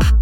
you.